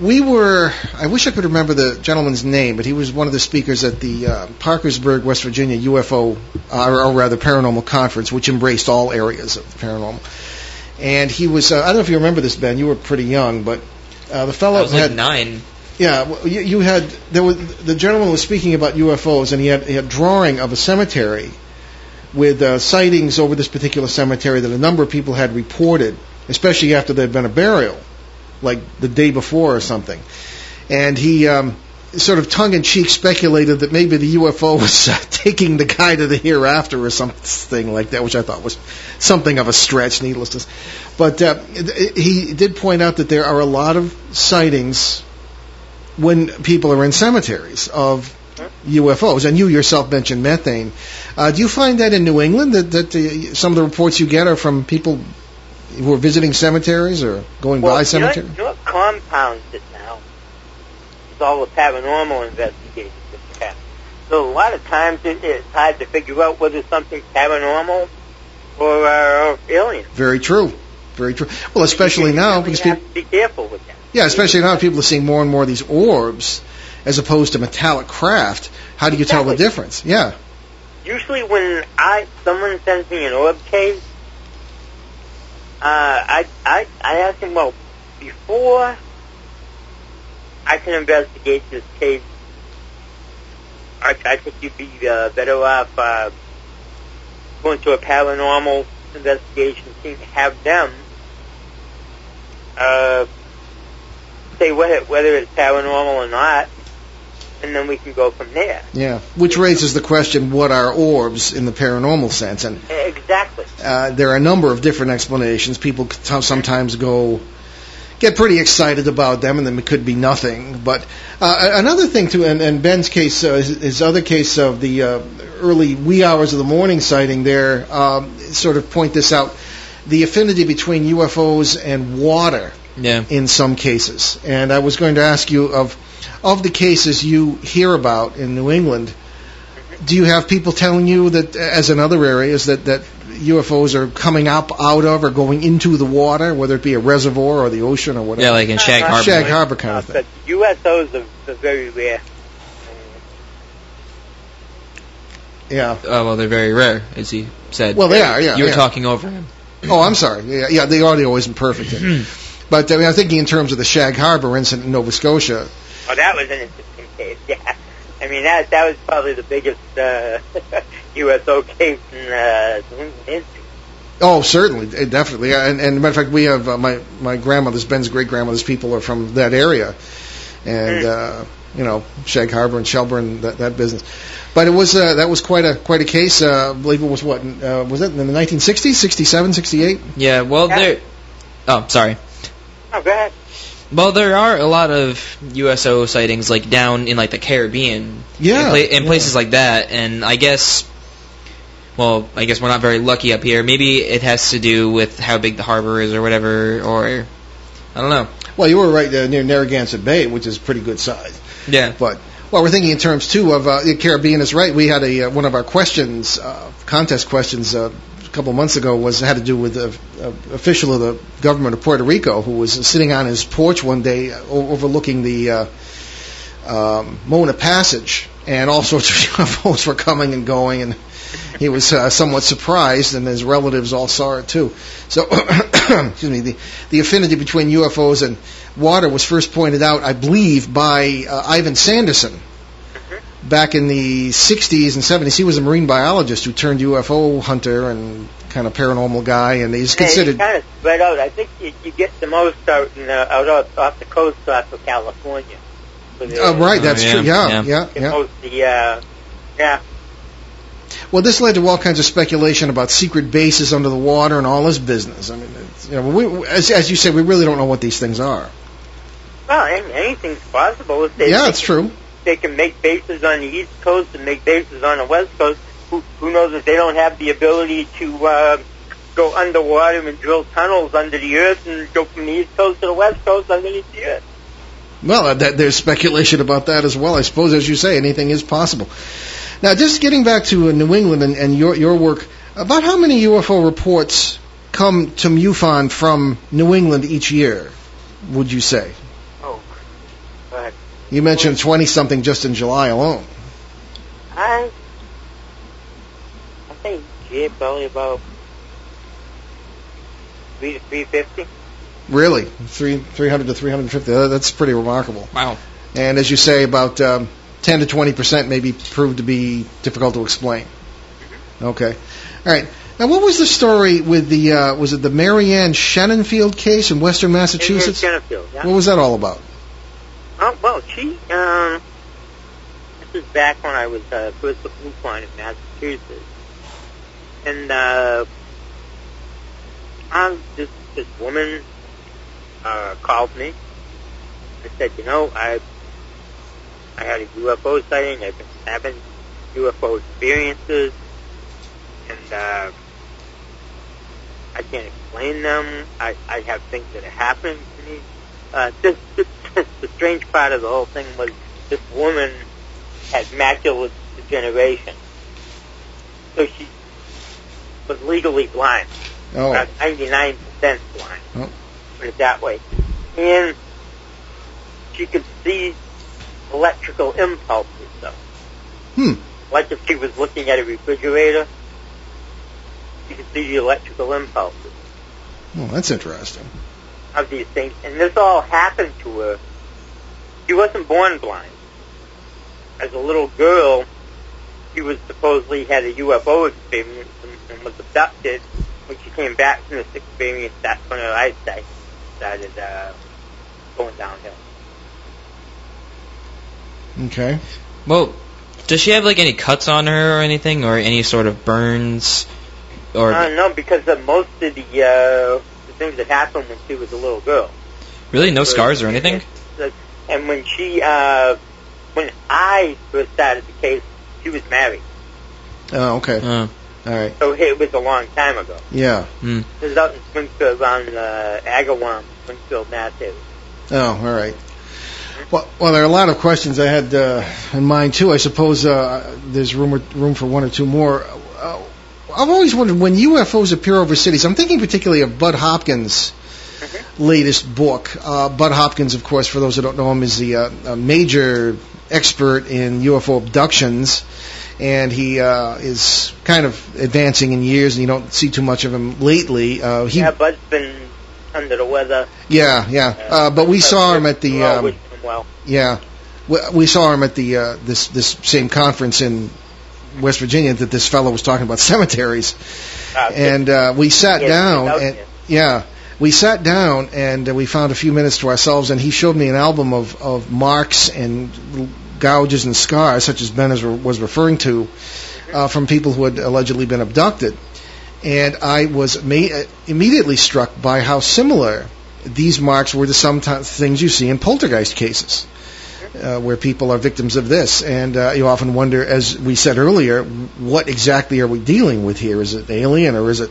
We were, I wish I could remember the gentleman's name, but he was one of the speakers at the uh, Parkersburg, West Virginia UFO, uh, or, rather paranormal conference, which embraced all areas of the paranormal. And he was, uh, I don't know if you remember this, Ben, you were pretty young, but uh, the fellow I was had. like nine. Yeah, well, you, you had there was the gentleman was speaking about UFOs, and he had, he had drawing of a cemetery with uh, sightings over this particular cemetery that a number of people had reported, especially after there'd been a burial, like the day before or something. And he um, sort of tongue in cheek speculated that maybe the UFO was uh, taking the guy to the hereafter or something like that, which I thought was something of a stretch, needless to. s- But uh, he did point out that there are a lot of sightings when people are in cemeteries of UFOs. And you yourself mentioned methane. Uh, do you find that in New England that, that some of the reports you get are from people who are visiting cemeteries or going well, by you cemeteries? you know compounds it now? It's all the paranormal investigations that happen. So a lot of times it, it's hard to figure out whether something's paranormal or uh, alien. Very true. Very true. Well, especially You now because people, be careful with that. yeah, especially now people are seeing more and more of these orbs as opposed to metallic craft. How do you tell the difference? Yeah. Usually when I someone sends me an orb case, I I I ask them, well, before I can investigate this case, I, I think you'd be uh, better off uh, going to a paranormal investigation team, have them uh, say whether whether it's paranormal or not, and then we can go from there. Yeah. Which raises the question: What are orbs in the paranormal sense? And Exactly. uh, there are a number of different explanations. People sometimes go get pretty excited about them, and then it could be nothing. But uh, another thing too, and, and Ben's case, uh, his, his other case of the uh, early wee hours of the morning sighting, there um, sort of point this out: the affinity between UFOs and water Yeah. in some cases. And I was going to ask you of of the cases you hear about in New England, do you have people telling you that, as in other areas, that that UFOs are coming up out of or going into the water, whether it be a reservoir or the ocean or whatever? Yeah, like in Shag Uh, Harbor. Shag Harbor kind of Uh, thing. But USOs are, are very rare. Yeah. Oh, well, they're very rare, as he said. Well, they are. Yeah. you were yeah. talking over him. Oh, I'm sorry. Yeah, yeah. The audio isn't perfect. but I mean, I'm thinking in terms of the Shag Harbor incident in Nova Scotia. Oh, that was an interesting case. Yeah, I mean that that was probably the biggest uh, USO case in uh, history. Oh, certainly, eh, definitely. And, and matter of fact, we have uh, my my grandmother's Ben's great grandmother's people are from that area, and uh, you know Shag Harbor and Shelburne that that business. But it was uh, that was quite a quite a case. Uh, I believe it was what uh, was it in the 1960s, 67, 68? Yeah, well, Yeah. there. Oh, sorry. Oh, go ahead. Well, there are a lot of USO sightings, like down in like the Caribbean, Yeah, in, pla- in yeah. places like that, and I guess, well, I guess we're not very lucky up here. Maybe it has to do with how big the harbor is, or whatever, or I don't know. Well, you were right uh, near Narragansett Bay, which is pretty good size. Yeah, But well, we're thinking in terms too of uh, the Caribbean is right. We had a uh, one of our questions, uh, contest questions, uh, couple months ago was had to do with a, a official of the government of Puerto Rico who was sitting on his porch one day overlooking the uh, um, Mona Passage, and all sorts of UFOs were coming and going, and he was uh, somewhat surprised, and his relatives all saw it too. So, excuse me, the the affinity between UFOs and water was first pointed out, I believe, by uh, Ivan Sanderson back in the 60s and 70s. He was a marine biologist who turned UFO hunter and kind of paranormal guy, and he's considered. kind of spread out. I think you, you get the most out in, uh, out off, off the coast off of California. So the- Uh, right, that's Oh, yeah, true. Yeah, yeah. yeah, yeah. most the uh, yeah. Well, this led to all kinds of speculation about secret bases under the water and all this business. I mean, it's, you know, we, as, as you said, we really don't know what these things are. Well, anything's possible. If they, Yeah, it's can- true. They can make bases on the East Coast and make bases on the West Coast. Who, who knows if they don't have the ability to uh, go underwater and drill tunnels under the earth and go from the East Coast to the West Coast underneath the earth? Well, uh, that, there's speculation about that as well. I suppose, as you say, anything is possible. Now, just getting back to uh, New England and, and your your work, about how many UFO reports come to MUFON from New England each year? Would you say? But You mentioned 20 something just in July alone. I, I think yeah, probably about three to three fifty. Really, three 300 to 350. Uh, That's pretty remarkable. wow. And as you say, about um, 10 to 20 percent may be proved to be difficult to explain. Okay, all right. Now, what was the story with the uh, was it the Marianne Shannonfield case in Western Massachusetts? In Chesterfield, yeah. What was that all about? Oh, well, she, um, this is back when I was uh, first at Blue Line in Massachusetts. And, uh, um, this, this woman, uh, called me. I said, you know, I, I had a UFO sighting. I've been having UFO experiences, and uh, I can't explain them. I, I have things that have happened. Uh, this, this, the strange part of the whole thing was this woman had macular degeneration, so she was legally blind, Oh, about 99% blind. Oh. Put it that way, and she could see electrical impulses. So, Hmm. like if she was looking at a refrigerator, you could see the electrical impulses well, that's interesting. Of these things. And this all happened to her. She wasn't born blind. As a little girl, she was supposedly had a UFO experience and, and was abducted. When she came back from this experience, that's when her eyesight started uh, going downhill. Okay. Well, does she have like any cuts on her or anything, or any sort of burns, or Uh, no, because of most of the uh, the things that happened when she was a little girl. really no scars or anything? And when she, uh, when I first started the case, she was married. Oh, okay. Uh, All right. So it was a long time ago. Yeah. mm. This is out in Springfield, around uh, Agawam, Springfield, Mass. Oh, all right. Well, well, there are a lot of questions I had uh, in mind too. I suppose uh, there's room room for one or two more. Uh, I've always wondered when UFOs appear over cities. I'm thinking particularly of Bud Hopkins' latest book. Uh, Bud Hopkins, of course, for those who don't know him, is the uh, a major expert in UFO abductions, and he uh, is kind of advancing in years, and you don't see too much of him lately. Uh, he, Yeah, Bud's been under the weather. yeah, yeah. Uh, but we saw him at the. Um, well. yeah, we, we saw him at the uh, this this same conference in West Virginia that this fellow was talking about cemeteries, Uh, and uh, we sat down and yeah, we sat down and uh, we found a few minutes to ourselves, and he showed me an album of of marks and gouges and scars, such as Ben is, was referring to, uh, from people who had allegedly been abducted, and I was ma- uh, immediately struck by how similar these marks were to some t- things you see in poltergeist cases uh, where people are victims of this. And uh, you often wonder, as we said earlier, what exactly are we dealing with here? Is it alien or is it,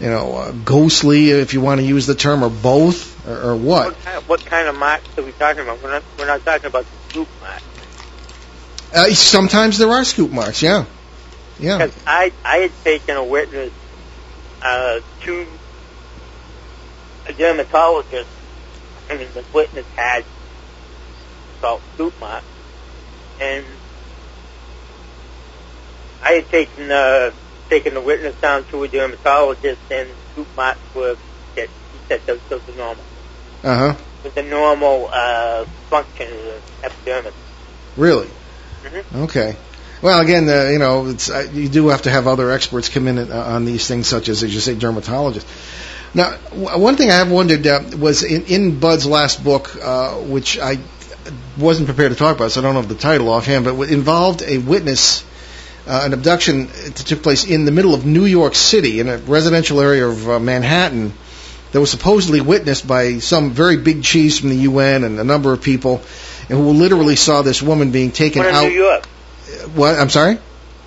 you know, uh, ghostly, if you want to use the term, or both, or, or what? What kind, of, what kind of marks are we talking about? We're not, we're not talking about scoop marks. Uh, sometimes there are scoop marks, yeah. Yeah. Because I, I had taken a witness uh, to a dermatologist, and the witness had salt marks, and I had taken uh, taken the witness down to a dermatologist, and marks were that he said those, those are normal. Uh huh. With the normal uh, function of the epidermis. Really? Mhm. Okay. Well, again, uh, you know, it's, uh, you do have to have other experts come in uh, on these things, such as, as you say, dermatologists. Now, w- one thing I have wondered uh, was in, in Bud's last book, uh, which I wasn't prepared to talk about, so I don't know the title offhand, but it involved a witness, uh, an abduction that took place in the middle of New York City, in a residential area of uh, Manhattan, that was supposedly witnessed by some very big chiefs from the UN and a number of people, and who literally saw this woman being taken in out. New York, What? I'm sorry.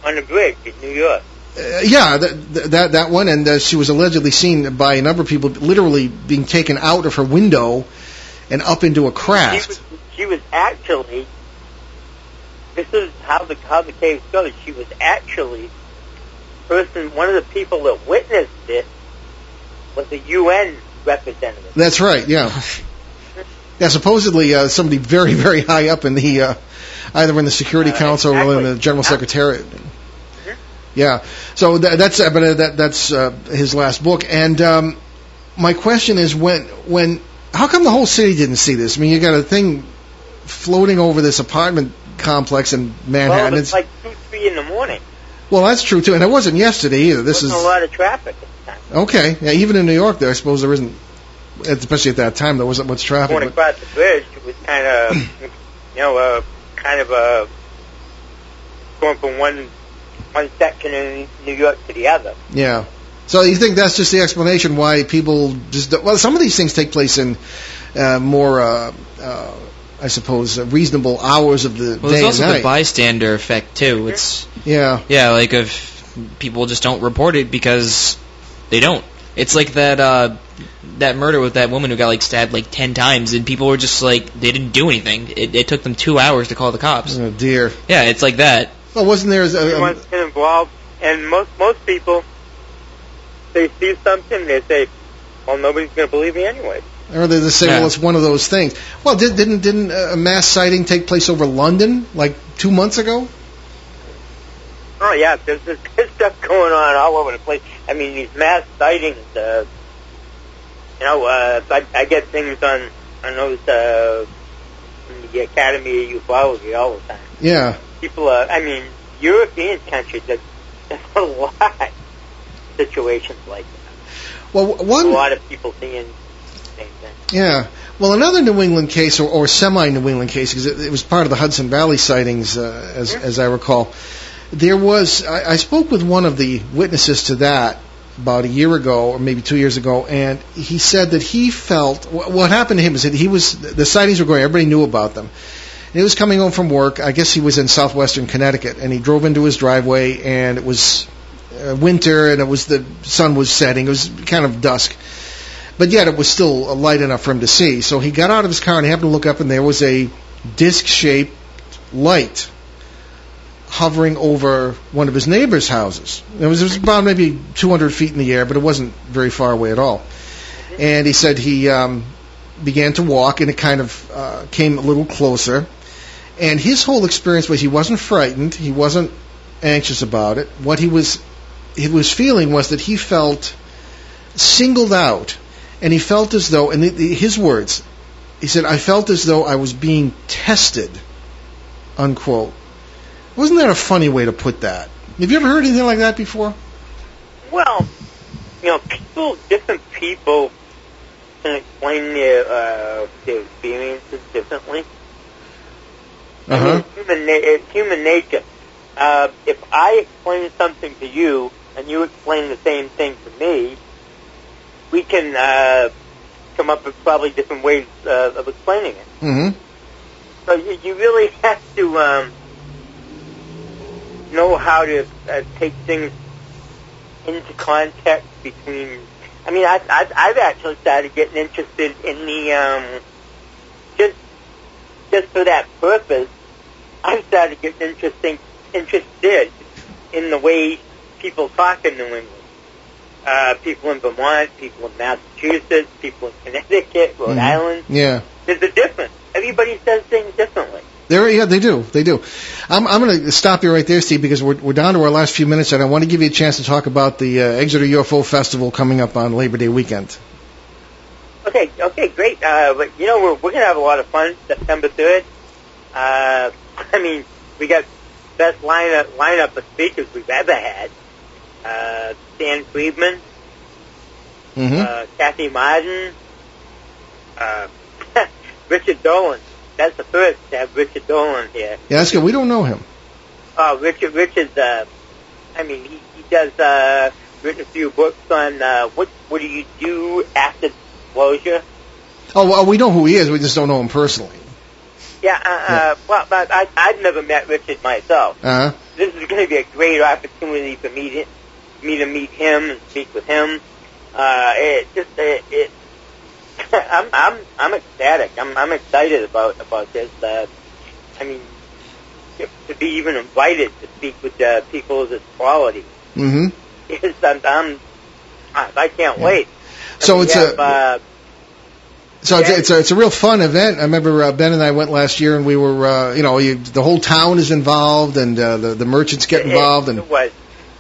on the bridge in New York. Uh, yeah, that, that that one, and uh, she was allegedly seen by a number of people, literally being taken out of her window and up into a craft. She was actually. This is how the how the case goes. She was actually person. One of the people that witnessed it was a UN representative. That's right. Yeah. Yeah. Supposedly, uh, somebody very, very high up in the uh, either in the Security Uh, Council or in the General. Secretariat. Yeah. So tha that's uh, but uh, that that's uh, his last book. And um, my question is when when how come the whole city didn't see this? I mean, you got a thing floating over this apartment complex in Manhattan. Well, it It's- like two, three in the morning. Well, that's true too, and it wasn't yesterday either. This Wasn't is a lot of traffic at the time. okay. Yeah, even in New York, there, I suppose there isn't, especially at that time, there wasn't much traffic. Going across the bridge, it was kind of, you know, uh, kind of uh, going from one one section in New York to the other. yeah. So you think that's just the explanation why people just don't, well, some of these things take place in uh, more uh, uh, I suppose, uh, reasonable hours of the Well, day there's also and the bystander effect too. It's yeah. yeah, like if people just don't report it because they don't. It's like that uh that murder with that woman who got like stabbed like ten times, and people were just like they didn't do anything. It, it took them two hours to call the cops. Oh dear. Yeah, it's like that. Well, wasn't there? A, a, Everyone's get involved, and most most people, they see something, and they say, "Well, nobody's going to believe me anyway." Or they just say, Yeah. well, it's one of those things. Well, did, didn't didn't a mass sighting take place over London like two months ago? Oh yeah, there's, there's, there's stuff going on all over the place. I mean, these mass sightings. Uh, you know, uh, I, I get things on on those uh, from the Academy of Ufology all the time. Yeah. People, uh, I mean, European countries. There's, there's a lot of situations like that. Well, one A lot of people seeing the same thing. Yeah. Well, another New England case, or, or semi-New England case, because it, it was part of the Hudson Valley sightings, uh, as as I recall. There was. I, I spoke with one of the witnesses to that about a year ago, or maybe two years ago, and he said that he felt wh- what happened to him is that he was the sightings were going. Everybody knew about them. And he was coming home from work. I guess he was in southwestern Connecticut, and he drove into his driveway, and it was uh, winter, and it was the sun was setting. It was kind of dusk but yet it was still light enough for him to see. So he got out of his car and he happened to look up, and there was a disc-shaped light hovering over one of his neighbor's houses. It was, it was about maybe 200 feet in the air, but it wasn't very far away at all. And he said he um, began to walk, and it kind of uh, came a little closer. And his whole experience was he wasn't frightened, he wasn't anxious about it. What he was he was feeling was that he felt singled out, and he felt as though, and the, the, his words, he said, "I felt as though I was being tested." Unquote. Wasn't that a funny way to put that? Have you ever heard anything like that before? Well, you know, people, different people can explain their uh, their experiences differently. I Uh-huh. mean, it's human, na- it's human nature. Uh, if I explain something to you and you explain the same thing to me, we can uh, come up with probably different ways uh, of explaining it. Mm-hmm. So you, you really have to um, know how to uh, take things into context between. I mean, I, I, I've actually started getting interested in the um, just just for that purpose. I've started getting interesting interested in the way people talk in New England. Uh, people in Vermont, people in Massachusetts, people in Connecticut, Rhode Mhm. Island. Yeah. There's a difference. Everybody says things differently. There, yeah, they do. They do. I'm, I'm going to stop you right there, Steve, because we're, we're down to our last few minutes, and I want to give you a chance to talk about the uh, Exeter UFO Festival coming up on Labor Day weekend. Okay, okay, great. Uh, but you know, we're we're gonna have a lot of fun September third. Uh, I mean, we got best lineup lineup of speakers we've ever had. Uh, Stan Friedman, Mm-hmm. uh, Kathy Marden, uh, Richard Dolan. That's the first to have Richard Dolan here. yeah, that's good. We don't know him. Uh, Richard, Richard's, uh, I mean, he, he does, uh, written a few books on, uh, what, what do you do after disclosure? Oh, well, we know who he is. We just don't know him personally. Yeah, uh, uh, well, but I, I've never met Richard myself. Uh-huh. This is going to be a great opportunity for me to, me to meet him and speak with him. Uh, it just, it, it I'm, I'm, I'm ecstatic. I'm, I'm excited about, about this. Uh, I mean, to, be even invited to speak with, uh, people of this quality. Mm-hmm. Yes, I'm, I'm I can't Yeah. wait. So it's have, a- uh, So it's, it's a it's a real fun event. I remember uh, Ben and I went last year, and we were uh, you know you, the whole town is involved, and uh, the the merchants get involved, and it was.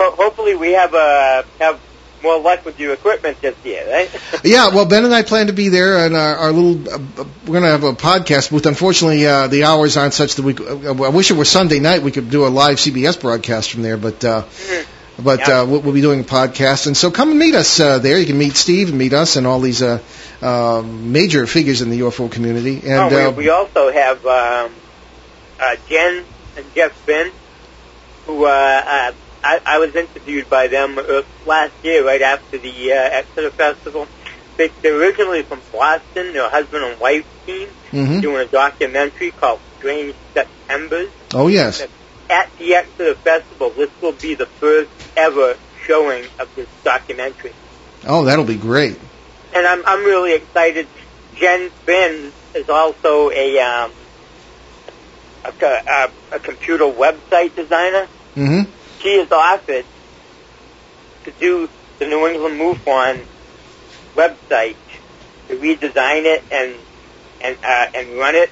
Ho- hopefully, we have uh, have more luck with your equipment this year, right? yeah. Well, Ben and I plan to be there, and our, our little uh, we're going to have a podcast booth. Unfortunately, uh, the hours aren't such that we. Uh, I wish it were Sunday night. We could do a live CBS broadcast from there, but. Uh, Mhm. but Yeah. uh, we'll, we'll be doing a podcast, and so come and meet us uh, there. You can meet Steve and meet us and all these uh, uh, major figures in the UFO community. And oh, uh, we, we also have um, uh, Jen and Jeff Finn, who uh, uh, I, I was interviewed by them uh, last year, right after the uh, Exeter Festival. they, they're originally from Boston. They're a husband and wife team hmm doing a documentary called Strange Septembers. Oh yes. At the Exeter Festival, this will be the first ever showing of this documentary. Oh, that'll be great. And I'm, I'm really excited. Jen Finn is also a, um, a, a, a computer website designer. hmm She is offered to do the New England MUFON website, to redesign it and and uh, and run it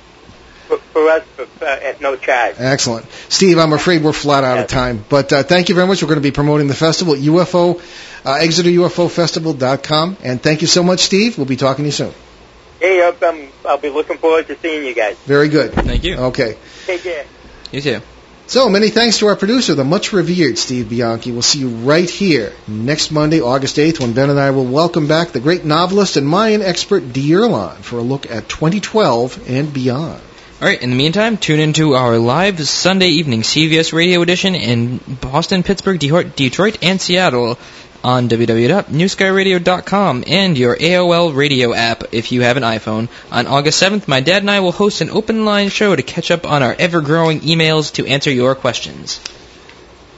for, for us for, uh, at no charge. Excellent. Steve, I'm afraid we're flat out of time, but uh, thank you very much. We're going to be promoting the festival at UFO, uh, ExeterUFOFestival.com, and thank you so much, Steve. We'll be talking to you soon. Hey, up, um, I'll be looking forward to seeing you guys. Very good. Thank you. Okay. Take care. You too. So many thanks to our producer, the much revered Steve Bianchi. We'll see you right here next Monday, August 8th, when Ben and I will welcome back the great novelist and Mayan expert Dee Erlon for a look at 2012 and beyond. All right. In the meantime, tune into our live Sunday evening CBS radio edition in Boston, Pittsburgh, Detroit, Detroit and Seattle on www.newskyradio.com and your AOL radio app if you have an iPhone. On August 7th, my dad and I will host an open line show to catch up on our ever-growing emails to answer your questions.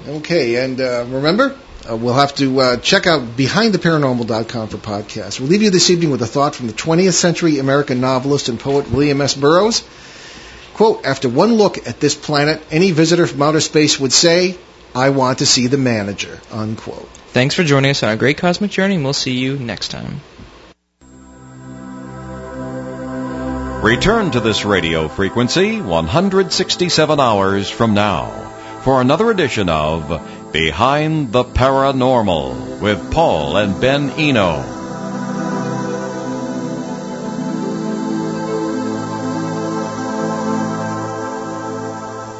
Okay, and uh, remember, uh, we'll have to uh, check out behindtheparanormal.com for podcasts. We'll leave you this evening with a thought from the 20th century American novelist and poet William S. Burroughs. Quote, after one look at this planet, any visitor from outer space would say, I want to see the manager, unquote. Thanks for joining us on our great cosmic journey, and we'll see you next time. Return to this radio frequency 167 hours from now for another edition of Behind the Paranormal with Paul and Ben Eno.